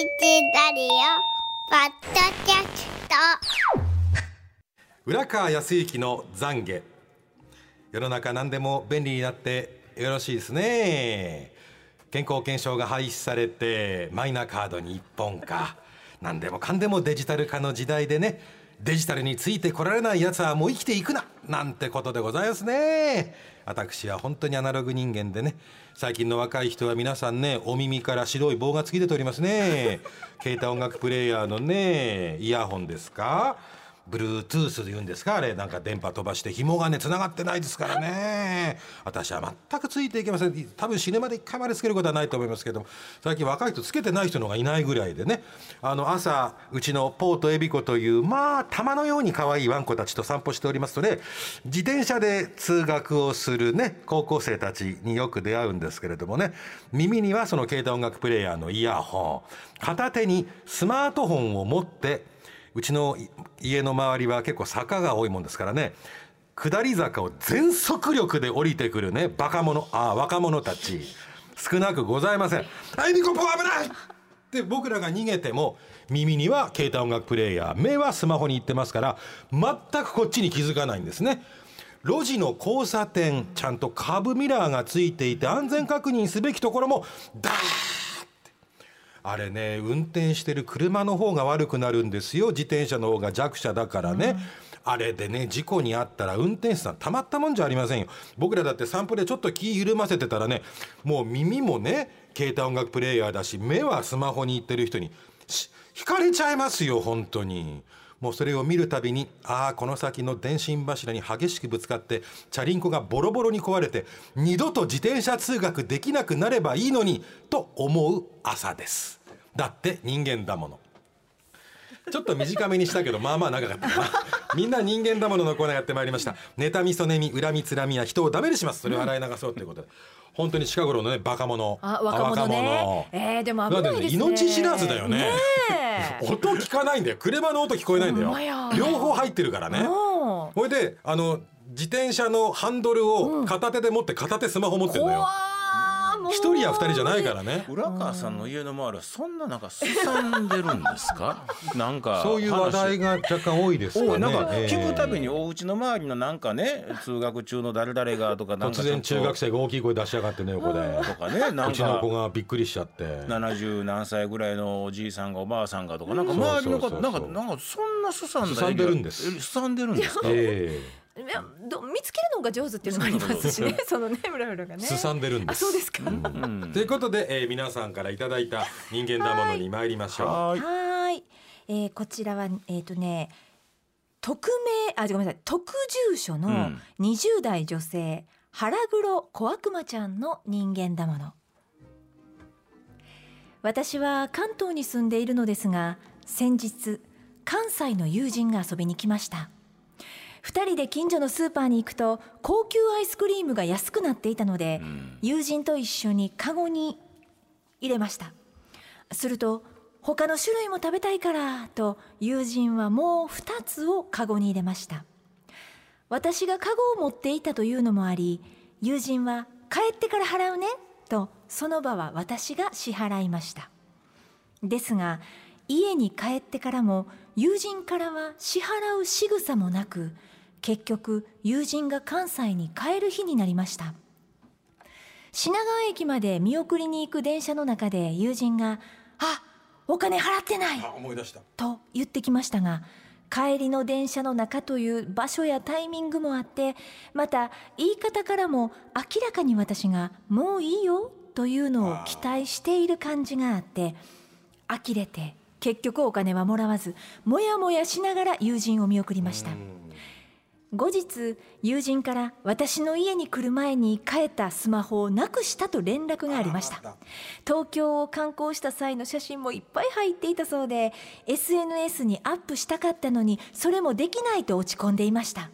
ラリオポッドキャスト。浦川康之の懺悔。世の中何でも便利になってよろしいですね。健康保険証が廃止されてマイナカードに一本化。何でもかんでもデジタル化の時代でねデジタルについてこられないやつはもう生きていくななんてことでございますね。私は本当にアナログ人間でね最近の若い人は皆さんねお耳から白い棒が突き出ておりますね。携帯音楽プレーヤーのねイヤホンですか？Bluetooth で言うんですかあれなんか電波飛ばして紐がね繋がってないですからね。私は全くついていけません。多分死ぬまで一回までつけることはないと思いますけども。最近若い人つけてない人の方がいないぐらいでね。あの朝うちのポートエビコというまあ玉のように可愛いワンコたちと散歩しておりますとね自転車で通学をするね高校生たちによく出会うんですけれどもね。耳にはその携帯音楽プレーヤーのイヤホン。片手にスマートフォンを持ってうちの家の周りは結構坂が多いもんですからね下り坂を全速力で降りてくるねバカ者ああ若者たち少なくございません「はいミコポ危ない!」で僕らが逃げても耳には携帯音楽プレーヤー目はスマホに行ってますから全くこっちに気づかないんですね。路地の交差点ちゃんとカーブミラーがついていて安全確認すべきところもダーあれね運転してる車の方が悪くなるんですよ。自転車の方が弱者だからね、うん、あれでね事故に遭ったら運転手さんたまったもんじゃありませんよ。僕らだって散歩でちょっと気緩ませてたらねもう耳もね携帯音楽プレーヤーだし目はスマホに行ってる人に引かれちゃいますよ本当に。もうそれを見るたびにああこの先の電信柱に激しくぶつかってチャリンコがボロボロに壊れて二度と自転車通学できなくなればいいのにと思う朝です。だって人間だもの。ちょっと短めにしたけどまあまあ長かったな。みんな人間だもののコーナーやってまいりました。妬みそねみ恨みつらみは人をダメにします。それを洗い流そうということで、本当に近頃のねバカ者。あ若者ね。えー、でも危ないですね。命知らずだよね。音聞かないんだよ。車の音聞こえないんだよ。両方入ってるからね。ほいであの自転車のハンドルを片手で持って片手スマホ持ってるのよ、一人や二人じゃないからね。浦川さんの家の周りはそんななんかすさんでるんですか？なんかそういう話題が若干多いですかね。なんか聞くたびにお家の周りのなんかね通学中の誰々がとか突然中学生が大きい声出しやがってね横で。とかねなんか。うちの子がびっくりしちゃって。70何歳ぐらいのおじいさんがおばあさんがとかなんか周りの方なんかなんかそんなすさんでるんです。すさんでるんですか？ええ。いやど見つけるのが上手っていうのもありますしね。そのねフラフラがね。すさんでるんです。あそうですか、うん、ということで、えー、皆さんからいただいた人間だものに参りましょう。はい。えー、こちらはえっ、ー、とね匿名あごめんなさい特住所の20代女性、うん、腹黒小悪魔ちゃんの人間だもの。私は関東に住んでいるのですが先日関西の友人が遊びに来ました2人で近所のスーパーに行くと高級アイスクリームが安くなっていたので、うん、友人と一緒にカゴに入れました。すると他の種類も食べたいからと友人はもう2つをカゴに入れました。私がカゴを持っていたというのもあり友人は帰ってから払うねとその場は私が支払いました。ですが家に帰ってからも友人からは支払う仕草もなく結局友人が関西に帰る日になりました品川駅まで見送りに行く電車の中で友人が「あお金払ってない!」と言ってきましたが帰りの電車の中という場所やタイミングもあってまた言い方からも明らかに私が「もういいよ」というのを期待している感じがあって呆れて結局お金はもらわずもやもやしながら友人を見送りました。後日友人から私の家に来る前に帰ったスマホをなくしたと連絡がありました。東京を観光した際の写真もいっぱい入っていたそうで SNS にアップしたかったのにそれもできないと落ち込んでいました。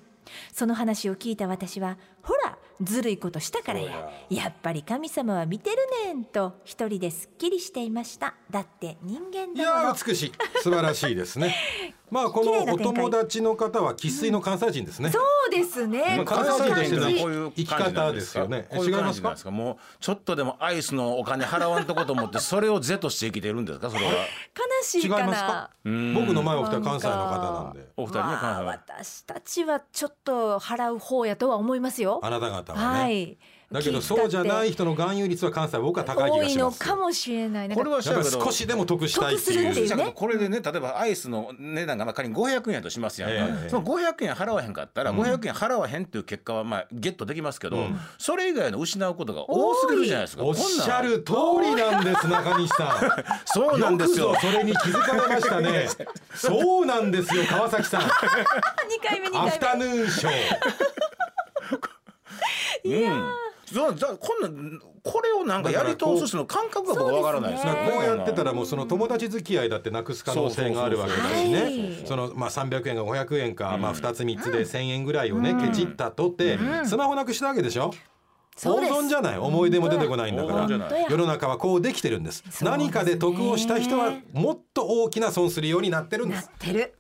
その話を聞いた私はほらずるいことしたからや。や。っぱり神様は見てるねんと一人ですっきりしていました。だって人間いだもの。やー美しい。素晴らしいですね まあこのお友達の方は生粋の関西人ですね、そうですね。関西人としてのこういう生き方ですよね。こういう違いますか？感じなんですか。もうちょっとでもアイスのお金払わんとこと思ってそれを是として生きてるんですか？それは。悲しいか違いますか？な僕の前お二人は関西の方なんで。お二人ねまあ関西は私たちはちょっと払う方やとは思いますよ。あなた方はね、はいだけどそうじゃない人の含有率は関西は僕は高い気多いのがします。かもしれない。これは少しでも得したいって得するっていう。いうねこれでね例えばアイスの値段がまあ仮に500円やとしますやんか、ええ。その500円払わへんかったら500円払わへんっていう結果はまあゲットできますけど、それ以外の失うことが多すぎるじゃないですか。おっしゃる通りなんです中西さん。そうなんですよ。それに気づかれましたね。そうなんですよ川崎さん。二回目二アフタ回目ヌーンショー。うんそうだこんなんこれをなんかやり通す人の感覚が僕はわからないですね。そうですね。こうやってたらもうその友達付き合いだってなくす可能性があるわけだしね。そのまあ300円が500円かまあ2つ3つで1000円ぐらいをねケチったとってスマホなくしたわけでしょ？そうです。大損じゃない？思い出も出てこないんだから。世の中はこうできてるんです。そうですね。何かで得をした人はもっと大きな損するようになってるんでなっすてる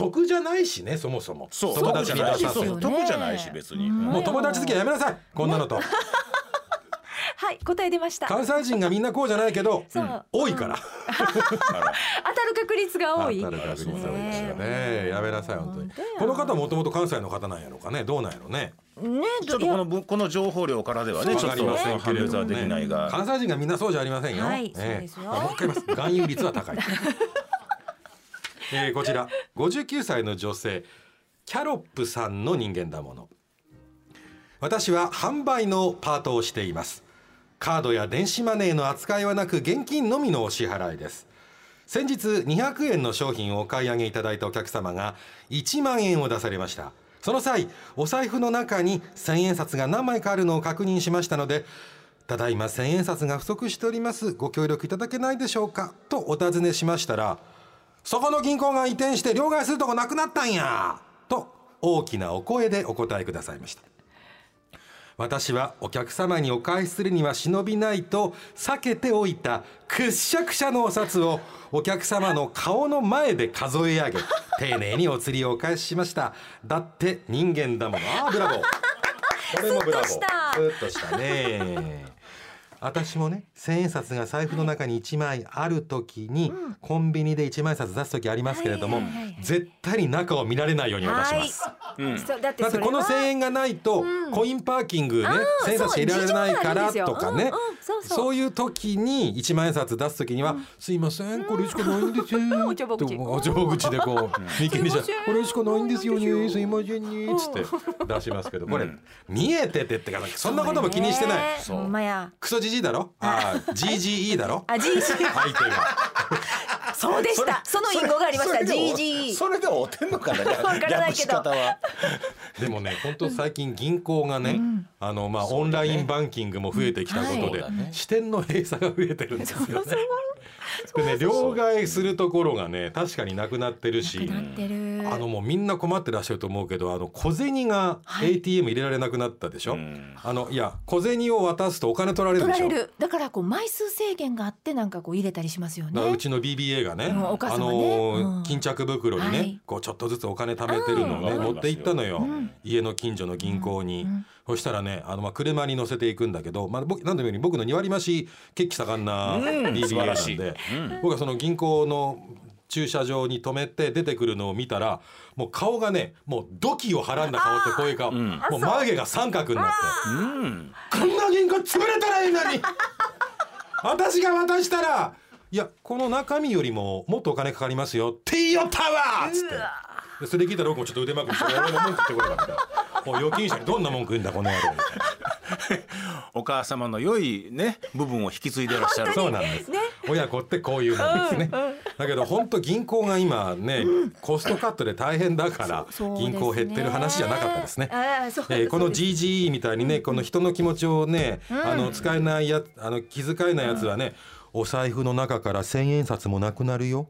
得じゃないしねそもそも。そう。友達に出させるそうですよね。得じゃないし別に、もう友達付き合いやめなさいこんなのと。はい答え出ました。関西人がみんなこうじゃないけど多いから。当たる確率が多い。当たる確率多いですよね。やめなさい本当に。この方もともと関西の方なんやろうかねどうなんやろうねねちょっとこのぶこの情報量からではねちょっとわかりませんけ判別はできないねが、関西人がみんなそうじゃありませんよ。はいええ。そうですよ。あもう一回言います。含有率は高い えーこちら。59歳の女性。キャロップさんの人間だもの。私は販売のパートをしています。カードや電子マネーの扱いはなく現金のみのお支払いです。先日200円の商品をお買い上げいただいたお客様が1万円を出されました。その際お財布の中に千円札が何枚かあるのを確認しましたのでただいま千円札が不足しております。ご協力いただけないでしょうか？とお尋ねしましたらそこの銀行が移転して両替するとこなくなったんや。と大きなお声でお答えくださいました。私はお客様にお返しするには忍びないと避けておいたくっしゃくしゃのお札をお客様の顔の前で数え上げ丁寧にお釣りをお返ししました。だって人間だものあーブラボー。これもブラボー。スッとしたスッとしたね私もね千円札が財布の中に1枚ある時に、コンビニで1万円札出す時ありますけれども、はいはいはいはい。絶対に中を見られないように渡します、はい、そうだってだってこのそれは1000円がないとコインパーキングねあー1000円札入れられないからとかねうんうんそうそう。そういう時に1万円札出す時には「すいませんこれしかないんですよ」おちょぼ口。とおちょぼ口でこう眉間にしこれしかないんですよねすいませんね」つって出しますけどこれ見えててってかそんなことも気にしてない。クソじじいだろ？ああ GGE だろ？あ GG 相手がそうでした。その隠語がありました。それで GG それで合うてんのかな？わからないけど。略し方は。でもね本当最近銀行がね、あのまあオンラインバンキングも増えてきたことで、はい。支店の閉鎖が増えてるんですよね。でね。両替するところがね確かになくなってるし。なってる。あのもうみんな困ってらっしゃると思うけどあの小銭がはい。ATM 入れられなくなったでしょ、ん。あのいや小銭を渡すとお金取られるでしょ？取られる。だからこう枚数制限があってなんかこう入れたりしますよね。だからうちの BBA がね、うんお母あ様ね。のーうん。巾着袋にね、はい。こうちょっとずつお金貯めてるのをね、うん。持って行ったのよ、ん。家の近所の銀行に、うん。そしたらねあのまあ車に乗せていくんだけど、まあ、僕何でも言うように僕の2割増し血気盛んなうん。BBA なんで、僕はその銀行の駐車場に止めて出てくるのを見たらもう顔がねもう土器をはらんだ顔ってこういう顔、んもう眉毛が三角になって。うん。こんな銀行潰れたらいいのに。私が渡したらいやこの中身よりももっとお金かかりますよ。って言いよったわっつってでそれ聞いたら僕もちょっと腕まくりして俺も文句言ってこなかったもう預金者にどんな文句言うんだこの野郎みたいお母様の良いね部分を引き継いでらっしゃる。なそうなんです、ね親子ってこういうもんですね、だけど本当銀行が今ね、コストカットで大変だから銀行減ってる話じゃなかったですね。えーこの GGE みたいにねこの人の気持ちをね、あの使えないやあの気遣えないやつはね、お財布の中から千円札もなくなるよ、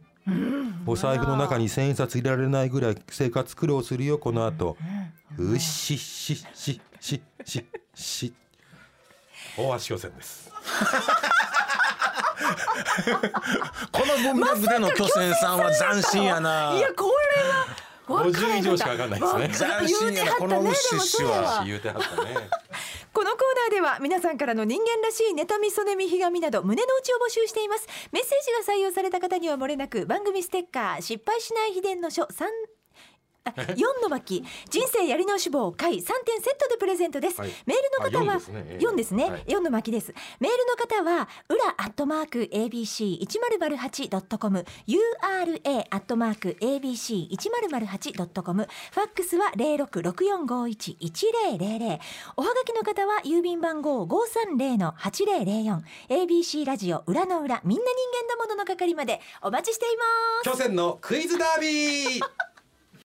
お財布の中に千円札入れられないぐらい生活苦労するよこの後、うっしっしっしっしっしっしし大橋巨船です この文脈での巨船さんは斬新やな。いやこれは分から50以上しかわかんない。ですね斬新やな。このウッシュ氏は言うてはったね。このコーナーでは皆さんからの人間らしい妬みそねみひがみなど胸の内を募集しています。メッセージが採用された方にはもれなく番組ステッカー失敗しない秘伝の書3あ4の巻。人生やり直し棒回3点セットでプレゼントです、はい。メールの方はあ四ですね。4ですね、はい。4の巻です。メールの方は裏アットマーク ABC1008.com URA アットマーク ABC1008.com ファックスは0664511000おはがきの方は郵便番号530-8004 ABC ラジオ裏の裏みんな人間だものの係までお待ちしています。巨船のクイズダービー